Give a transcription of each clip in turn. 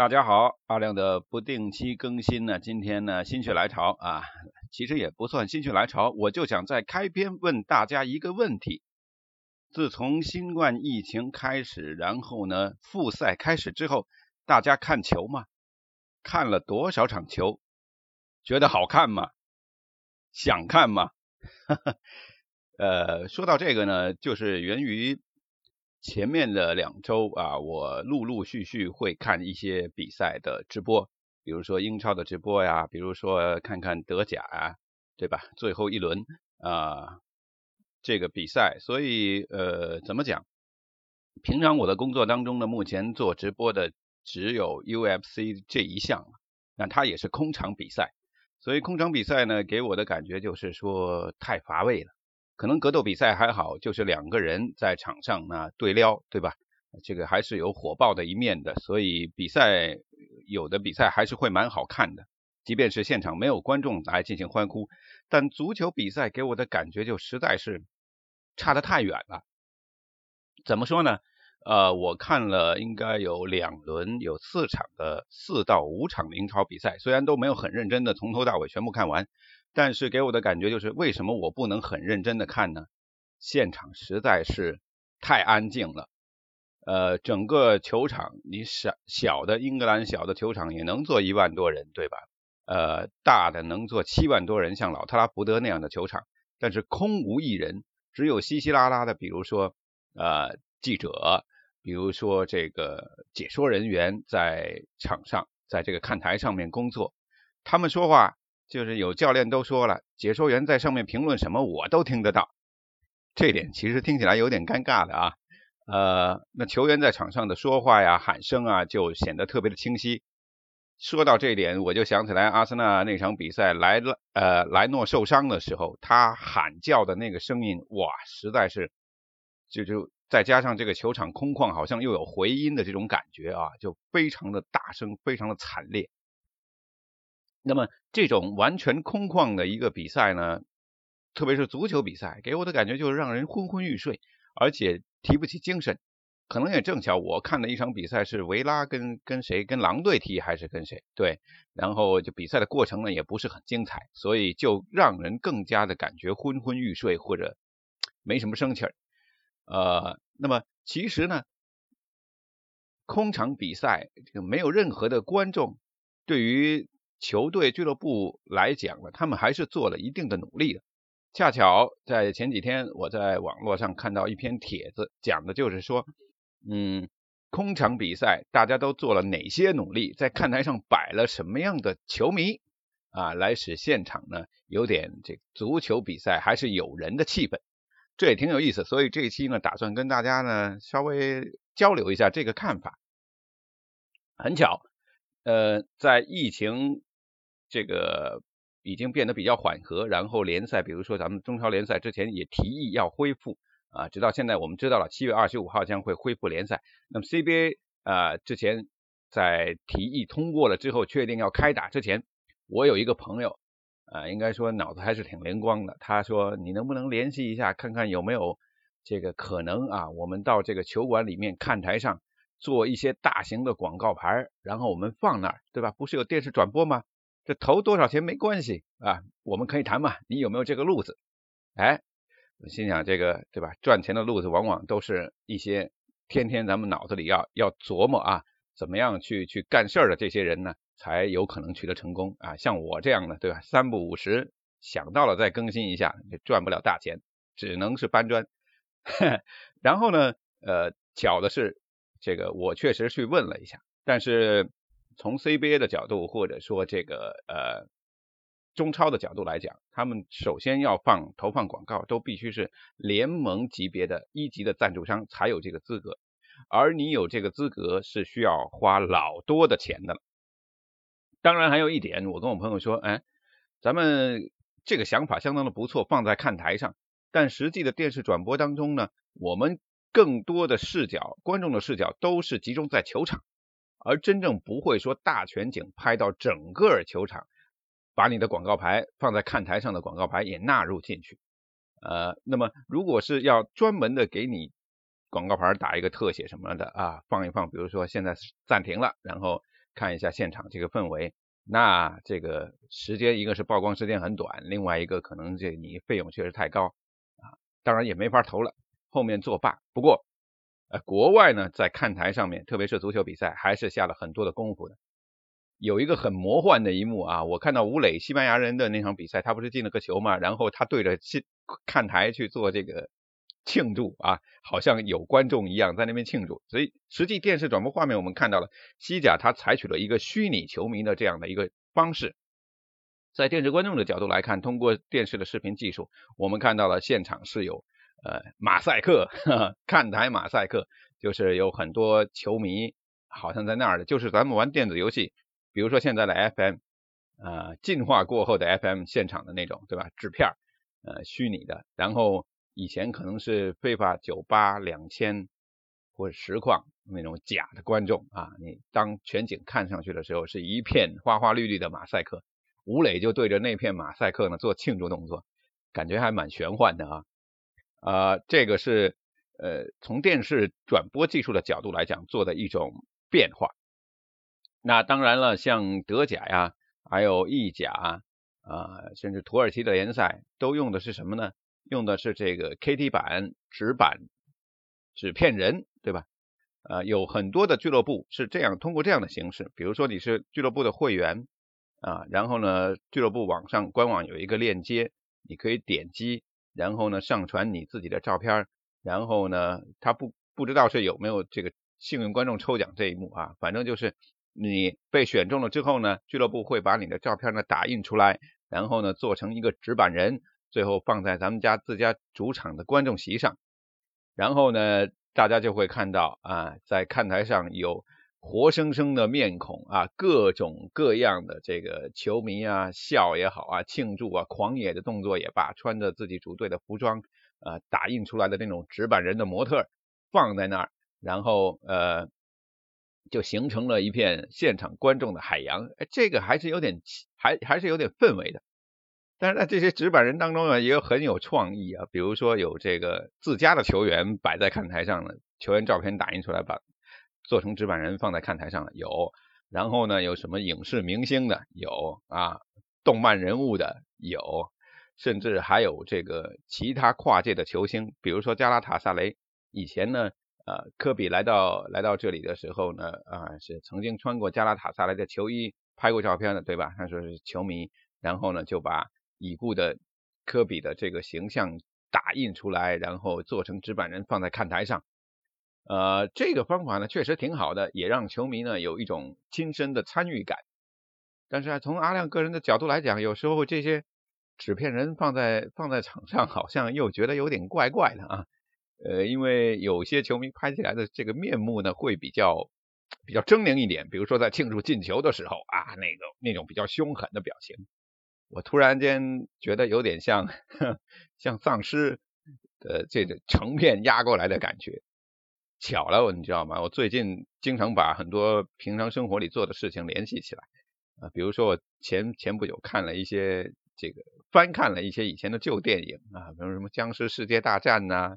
大家好，阿亮的不定期更新呢，今天呢心血来潮啊，其实也不算心血来潮，我就想在开篇问大家一个问题：自从新冠疫情开始，然后呢复赛开始之后，大家看球吗？看了多少场球？觉得好看吗？想看吗？呃，说到这个呢，就是源于。前面的两周啊，我陆陆续续会看一些比赛的直播，比如说英超的直播呀，比如说看看德甲啊，对吧？最后一轮啊，这个比赛，所以呃，怎么讲？平常我的工作当中呢，目前做直播的只有 UFC 这一项，那它也是空场比赛，所以空场比赛呢，给我的感觉就是说太乏味了。可能格斗比赛还好，就是两个人在场上呢对撩，对吧？这个还是有火爆的一面的，所以比赛有的比赛还是会蛮好看的，即便是现场没有观众来进行欢呼。但足球比赛给我的感觉就实在是差得太远了。怎么说呢？呃，我看了应该有两轮，有四场的四到五场英超比赛，虽然都没有很认真的从头到尾全部看完。但是给我的感觉就是，为什么我不能很认真的看呢？现场实在是太安静了。呃，整个球场，你小小的英格兰小的球场也能坐一万多人，对吧？呃，大的能坐七万多人，像老特拉福德那样的球场，但是空无一人，只有稀稀拉拉的，比如说呃记者，比如说这个解说人员在场上，在这个看台上面工作，他们说话。就是有教练都说了，解说员在上面评论什么，我都听得到。这点其实听起来有点尴尬的啊。呃，那球员在场上的说话呀、喊声啊，就显得特别的清晰。说到这一点，我就想起来阿森纳那场比赛，莱了呃莱诺受伤的时候，他喊叫的那个声音，哇，实在是就就再加上这个球场空旷，好像又有回音的这种感觉啊，就非常的大声，非常的惨烈。那么这种完全空旷的一个比赛呢，特别是足球比赛，给我的感觉就是让人昏昏欲睡，而且提不起精神。可能也正巧我看的一场比赛是维拉跟跟谁跟狼队踢还是跟谁对，然后就比赛的过程呢也不是很精彩，所以就让人更加的感觉昏昏欲睡或者没什么生气儿。呃，那么其实呢，空场比赛就没有任何的观众，对于球队俱乐部来讲呢，他们还是做了一定的努力的。恰巧在前几天，我在网络上看到一篇帖子，讲的就是说，嗯，空场比赛大家都做了哪些努力，在看台上摆了什么样的球迷啊，来使现场呢有点这足球比赛还是有人的气氛，这也挺有意思。所以这一期呢，打算跟大家呢稍微交流一下这个看法。很巧，呃，在疫情。这个已经变得比较缓和，然后联赛，比如说咱们中超联赛之前也提议要恢复啊，直到现在我们知道了七月二十五号将会恢复联赛。那么 CBA 啊之前在提议通过了之后，确定要开打之前，我有一个朋友啊，应该说脑子还是挺灵光的，他说你能不能联系一下，看看有没有这个可能啊，我们到这个球馆里面看台上做一些大型的广告牌，然后我们放那儿，对吧？不是有电视转播吗？这投多少钱没关系啊，我们可以谈嘛。你有没有这个路子？哎，我心想这个对吧？赚钱的路子往往都是一些天天咱们脑子里要要琢磨啊，怎么样去去干事儿的这些人呢，才有可能取得成功啊。像我这样的对吧？三不五十想到了再更新一下，也赚不了大钱，只能是搬砖。然后呢，呃，巧的是这个我确实去问了一下，但是。从 CBA 的角度，或者说这个呃中超的角度来讲，他们首先要放投放广告，都必须是联盟级别的一级的赞助商才有这个资格，而你有这个资格是需要花老多的钱的。当然还有一点，我跟我朋友说，哎，咱们这个想法相当的不错，放在看台上，但实际的电视转播当中呢，我们更多的视角，观众的视角都是集中在球场。而真正不会说大全景拍到整个球场，把你的广告牌放在看台上的广告牌也纳入进去。呃，那么如果是要专门的给你广告牌打一个特写什么的啊，放一放，比如说现在暂停了，然后看一下现场这个氛围。那这个时间一个是曝光时间很短，另外一个可能这你费用确实太高啊，当然也没法投了，后面作罢。不过呃，国外呢在看台上面，特别是足球比赛，还是下了很多的功夫的。有一个很魔幻的一幕啊，我看到吴磊西班牙人的那场比赛，他不是进了个球嘛，然后他对着看台去做这个。庆祝啊，好像有观众一样在那边庆祝。所以实际电视转播画面我们看到了，西甲他采取了一个虚拟球迷的这样的一个方式。在电视观众的角度来看，通过电视的视频技术，我们看到了现场是有呃马赛克，看台马赛克，就是有很多球迷好像在那儿的，就是咱们玩电子游戏，比如说现在的 FM，呃进化过后的 FM 现场的那种，对吧？纸片呃虚拟的，然后。以前可能是非法九八两千或者实况那种假的观众啊，你当全景看上去的时候是一片花花绿绿的马赛克，吴磊就对着那片马赛克呢做庆祝动作，感觉还蛮玄幻的啊。啊，这个是呃从电视转播技术的角度来讲做的一种变化。那当然了，像德甲呀，还有意甲啊，甚至土耳其的联赛都用的是什么呢？用的是这个 KT 版纸板纸片人，对吧？呃，有很多的俱乐部是这样通过这样的形式，比如说你是俱乐部的会员啊，然后呢，俱乐部网上官网有一个链接，你可以点击，然后呢上传你自己的照片，然后呢，他不不知道是有没有这个幸运观众抽奖这一幕啊，反正就是你被选中了之后呢，俱乐部会把你的照片呢打印出来，然后呢做成一个纸板人。最后放在咱们家自家主场的观众席上，然后呢，大家就会看到啊，在看台上有活生生的面孔啊，各种各样的这个球迷啊，笑也好啊，庆祝啊，狂野的动作也罢，穿着自己主队的服装啊，打印出来的那种纸板人的模特放在那儿，然后呃，就形成了一片现场观众的海洋，哎这个还是有点还还是有点氛围的。但是在这些纸板人当中呢，也有很有创意啊，比如说有这个自家的球员摆在看台上的球员照片打印出来，把做成纸板人放在看台上的有，然后呢有什么影视明星的有啊，动漫人物的有，甚至还有这个其他跨界的球星，比如说加拉塔萨雷，以前呢呃科比来到来到这里的时候呢啊是曾经穿过加拉塔萨雷的球衣拍过照片的对吧？他说是球迷，然后呢就把已故的科比的这个形象打印出来，然后做成纸板人放在看台上。呃，这个方法呢确实挺好的，也让球迷呢有一种亲身的参与感。但是，从阿亮个人的角度来讲，有时候这些纸片人放在放在场上，好像又觉得有点怪怪的啊。呃，因为有些球迷拍起来的这个面目呢会比较比较狰狞一点，比如说在庆祝进球的时候啊，那个那种比较凶狠的表情。我突然间觉得有点像 像丧尸的这个成片压过来的感觉。巧了，你知道吗？我最近经常把很多平常生活里做的事情联系起来啊，比如说我前前不久看了一些这个翻看了一些以前的旧电影啊，比如什么僵尸世界大战呐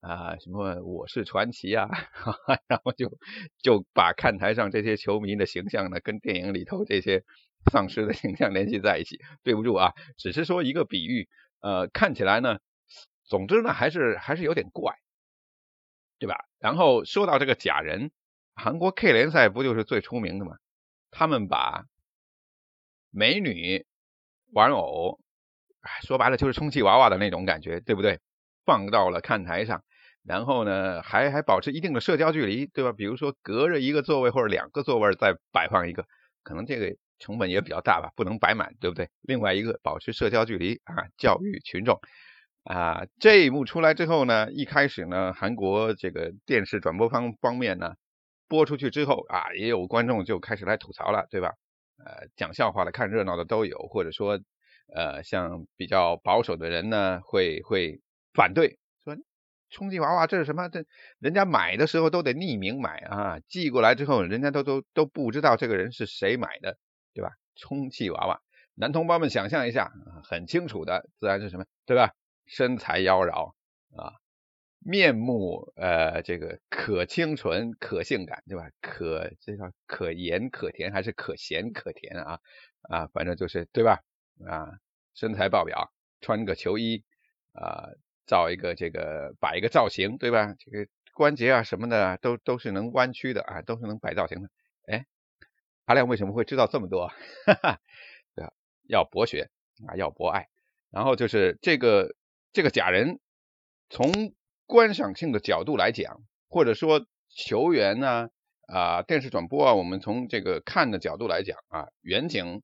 啊，什么我是传奇啊，然后就就把看台上这些球迷的形象呢，跟电影里头这些。丧尸的形象联系在一起，对不住啊，只是说一个比喻，呃，看起来呢，总之呢，还是还是有点怪，对吧？然后说到这个假人，韩国 K 联赛不就是最出名的吗？他们把美女玩偶，说白了就是充气娃娃的那种感觉，对不对？放到了看台上，然后呢，还还保持一定的社交距离，对吧？比如说隔着一个座位或者两个座位再摆放一个，可能这个。成本也比较大吧，不能摆满，对不对？另外一个保持社交距离啊，教育群众啊。这一幕出来之后呢，一开始呢，韩国这个电视转播方方面呢，播出去之后啊，也有观众就开始来吐槽了，对吧？呃，讲笑话的、看热闹的都有，或者说呃，像比较保守的人呢，会会反对，说充气娃娃这是什么？这人家买的时候都得匿名买啊，寄过来之后，人家都都都不知道这个人是谁买的。对吧？充气娃娃，男同胞们想象一下，很清楚的，自然是什么？对吧？身材妖娆啊，面目呃这个可清纯可性感对吧？可这叫可盐可甜还是可咸可甜啊啊反正就是对吧啊身材爆表穿个球衣啊造一个这个摆一个造型对吧？这个关节啊什么的都都是能弯曲的啊都是能摆造型的。哎，阿亮为什么会知道这么多？哈哈，对？要博学啊要博爱，然后就是这个这个假人从。观赏性的角度来讲，或者说球员呢啊电视转播啊，我们从这个看的角度来讲啊，远景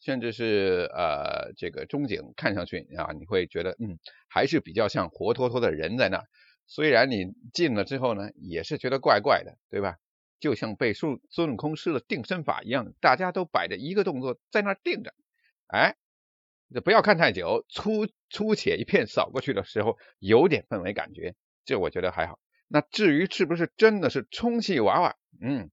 甚至是呃这个中景看上去啊，你会觉得嗯还是比较像活脱脱的人在那。虽然你进了之后呢，也是觉得怪怪的，对吧？就像被孙孙悟空施了定身法一样，大家都摆着一个动作在那定着，哎。不要看太久，粗粗且一片扫过去的时候，有点氛围感觉，这我觉得还好。那至于是不是真的是充气娃娃，嗯，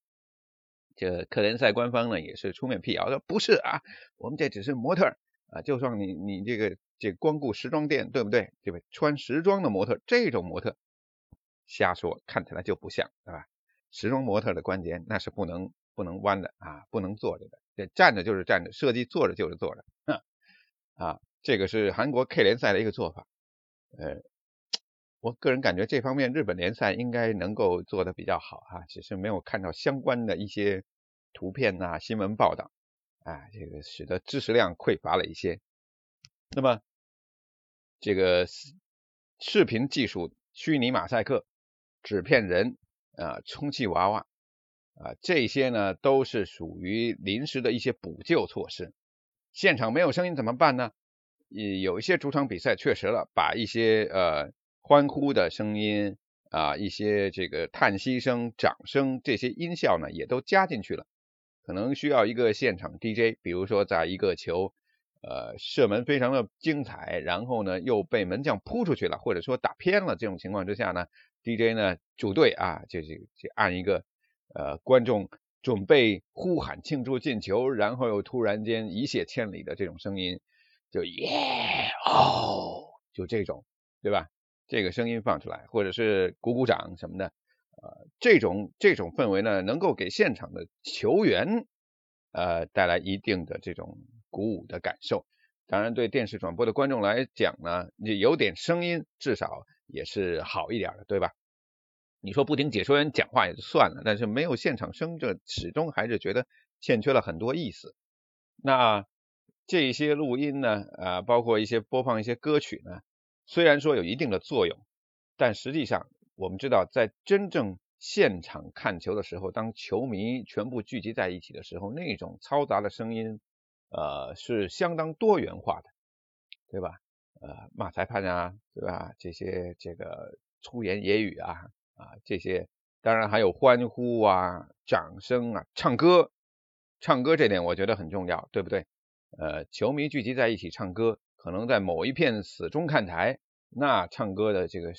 这克联赛官方呢也是出面辟谣说不是啊，我们这只是模特啊，就算你你这个这光顾时装店，对不对？对吧？穿时装的模特，这种模特瞎说，看起来就不像，对吧？时装模特的关节那是不能不能弯的啊，不能坐着的，这站着就是站着，设计坐着就是坐着。哼啊，这个是韩国 K 联赛的一个做法，呃，我个人感觉这方面日本联赛应该能够做的比较好哈，只是没有看到相关的一些图片呐、新闻报道，啊，这个使得知识量匮乏了一些。那么，这个视频技术、虚拟马赛克、纸片人啊、充气娃娃啊，这些呢都是属于临时的一些补救措施。现场没有声音怎么办呢？有一些主场比赛确实了，把一些呃欢呼的声音啊，一些这个叹息声、掌声这些音效呢，也都加进去了。可能需要一个现场 DJ，比如说在一个球呃射门非常的精彩，然后呢又被门将扑出去了，或者说打偏了这种情况之下呢，DJ 呢主队啊就就就按一个呃观众。准备呼喊庆祝进球，然后又突然间一泻千里的这种声音，就耶哦，就这种，对吧？这个声音放出来，或者是鼓鼓掌什么的，呃，这种这种氛围呢，能够给现场的球员呃带来一定的这种鼓舞的感受。当然，对电视转播的观众来讲呢，你有点声音，至少也是好一点的，对吧？你说不听解说员讲话也就算了，但是没有现场声，这始终还是觉得欠缺了很多意思。那这些录音呢，啊，包括一些播放一些歌曲呢，虽然说有一定的作用，但实际上我们知道，在真正现场看球的时候，当球迷全部聚集在一起的时候，那种嘈杂的声音，呃，是相当多元化的，对吧？呃，骂裁判啊，对吧？这些这个粗言野语啊。啊，这些当然还有欢呼啊、掌声啊、唱歌，唱歌这点我觉得很重要，对不对？呃，球迷聚集在一起唱歌，可能在某一片死忠看台，那唱歌的这个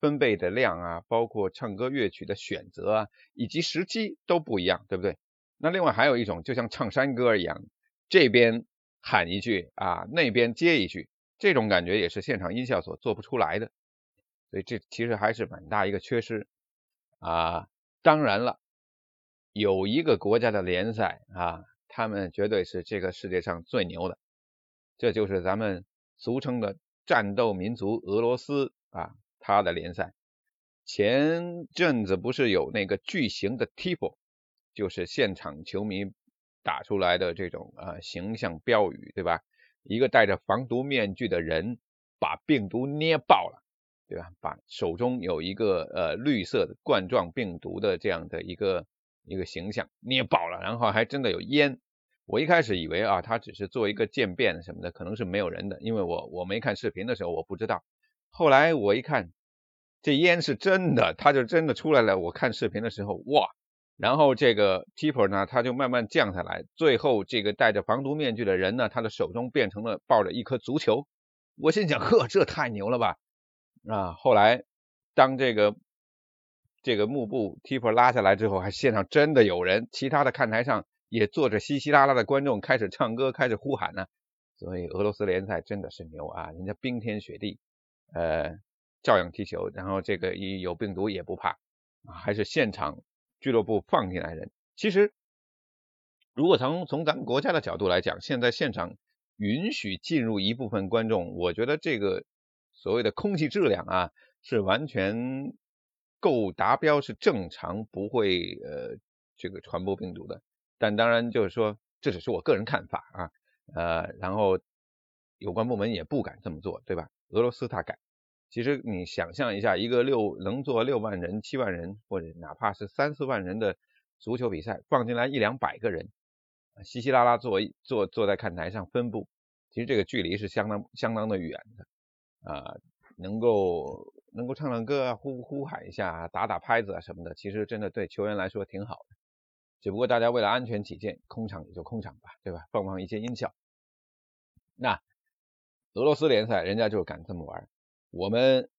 分贝的量啊，包括唱歌乐曲的选择啊，以及时机都不一样，对不对？那另外还有一种，就像唱山歌一样，这边喊一句啊，那边接一句，这种感觉也是现场音效所做不出来的。所以这其实还是蛮大一个缺失啊！当然了，有一个国家的联赛啊，他们绝对是这个世界上最牛的，这就是咱们俗称的战斗民族俄罗斯啊，它的联赛。前阵子不是有那个巨型的 Tifo，就是现场球迷打出来的这种啊形象标语，对吧？一个戴着防毒面具的人把病毒捏爆了。对吧？把手中有一个呃绿色的冠状病毒的这样的一个一个形象捏爆了，然后还真的有烟。我一开始以为啊，他只是做一个渐变什么的，可能是没有人的，因为我我没看视频的时候我不知道。后来我一看，这烟是真的，他就真的出来了。我看视频的时候，哇！然后这个 Tipper 呢，他就慢慢降下来，最后这个戴着防毒面具的人呢，他的手中变成了抱着一颗足球。我心想，呵，这太牛了吧！啊，后来当这个这个幕布 t i p 拉下来之后，还现场真的有人，其他的看台上也坐着稀稀拉拉的观众开始唱歌，开始呼喊呢。所以俄罗斯联赛真的是牛啊，人家冰天雪地，呃，照样踢球，然后这个有病毒也不怕，还是现场俱乐部放进来人。其实，如果从从咱们国家的角度来讲，现在现场允许进入一部分观众，我觉得这个所谓的空气质量啊，是完全够达标，是正常，不会呃这个传播病毒的。但当然就是说，这只是我个人看法啊，呃，然后有关部门也不敢这么做，对吧？俄罗斯他敢。其实你想象一下，一个六能坐六万人、七万人，或者哪怕是三四万人的足球比赛，放进来一两百个人，稀稀拉拉坐坐坐在看台上分布，其实这个距离是相当相当的远的啊。能够能够唱唱歌啊，呼呼喊一下，打打拍子啊什么的，其实真的对球员来说挺好的。只不过大家为了安全起见，空场也就空场吧，对吧？放放一些音效。那俄罗斯联赛人家就敢这么玩。我们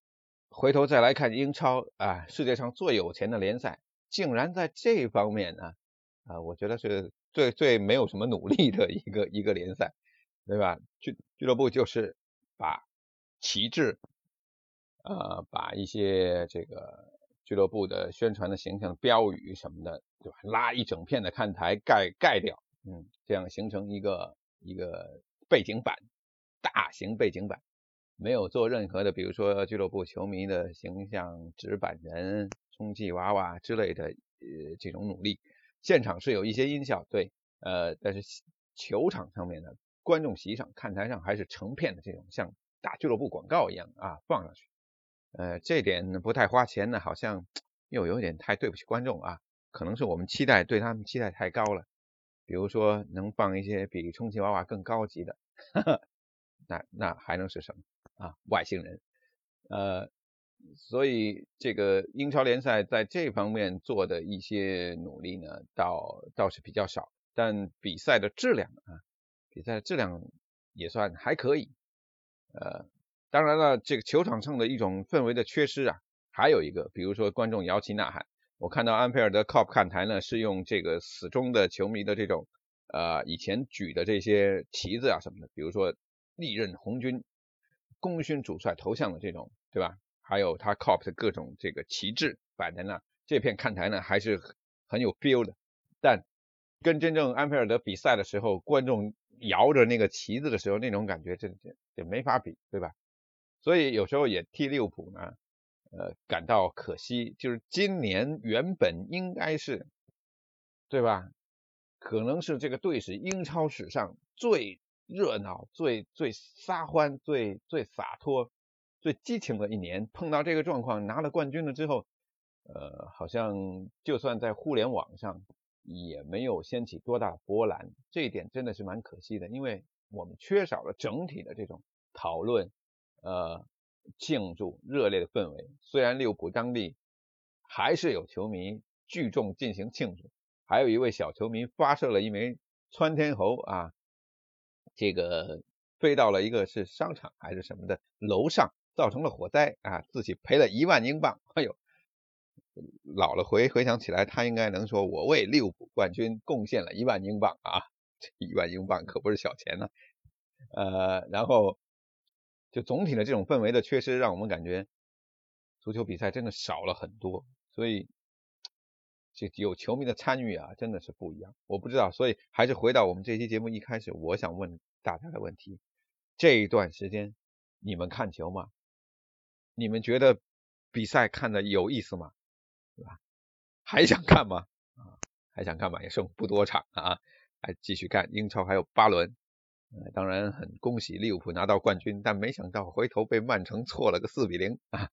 回头再来看英超啊，世界上最有钱的联赛，竟然在这方面呢，啊，我觉得是最最没有什么努力的一个一个联赛，对吧？俱俱乐部就是把旗帜，呃，把一些这个俱乐部的宣传的形象标语什么的，对吧？拉一整片的看台盖盖掉，嗯，这样形成一个一个背景板，大型背景板。没有做任何的，比如说俱乐部球迷的形象、纸板人、充气娃娃之类的呃这种努力。现场是有一些音效，对，呃，但是球场上面的观众席上、看台上还是成片的这种像打俱乐部广告一样啊放上去。呃，这点不太花钱呢，好像又有点太对不起观众啊。可能是我们期待对他们期待太高了，比如说能放一些比充气娃娃更高级的，那那还能是什么？啊，外星人，呃，所以这个英超联赛在这方面做的一些努力呢，倒倒是比较少，但比赛的质量啊，比赛的质量也算还可以，呃，当然了，这个球场上的一种氛围的缺失啊，还有一个，比如说观众摇旗呐喊，我看到安菲尔德 COP 看台呢，是用这个死忠的球迷的这种呃以前举的这些旗子啊什么的，比如说历任红军。功勋主帅头像的这种，对吧？还有他 COP 的各种这个旗帜摆在那，这片看台呢还是很有 feel 的。但跟真正安菲尔德比赛的时候，观众摇着那个旗子的时候，那种感觉，这这这没法比，对吧？所以有时候也替利物浦呢，呃，感到可惜。就是今年原本应该是，对吧？可能是这个队史英超史上最。热闹最最撒欢最最洒脱最激情的一年，碰到这个状况拿了冠军了之后，呃，好像就算在互联网上也没有掀起多大波澜，这一点真的是蛮可惜的，因为我们缺少了整体的这种讨论，呃，庆祝热烈的氛围。虽然利物浦当地还是有球迷聚众进行庆祝，还有一位小球迷发射了一枚窜天猴啊。这个飞到了一个是商场还是什么的楼上，造成了火灾啊，自己赔了一万英镑。哎呦，老了回回想起来，他应该能说我为利物浦冠军贡献了一万英镑啊，这一万英镑可不是小钱呢。呃，然后就总体的这种氛围的缺失，让我们感觉足球比赛真的少了很多，所以。这有球迷的参与啊，真的是不一样。我不知道，所以还是回到我们这期节目一开始，我想问大家的问题：这一段时间你们看球吗？你们觉得比赛看的有意思吗？对吧？还想看吗？啊，还想看吗？也剩不多场啊，还继续看英超还有八轮。当然很恭喜利物浦拿到冠军，但没想到回头被曼城错了个四比零啊。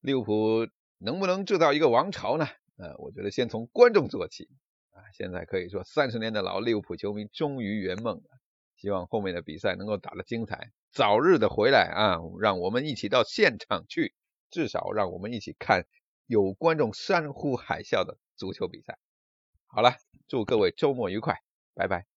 利物浦能不能制造一个王朝呢？呃，我觉得先从观众做起啊，现在可以说三十年的老利物浦球迷终于圆梦了，希望后面的比赛能够打得精彩，早日的回来啊，让我们一起到现场去，至少让我们一起看有观众山呼海啸的足球比赛。好了，祝各位周末愉快，拜拜。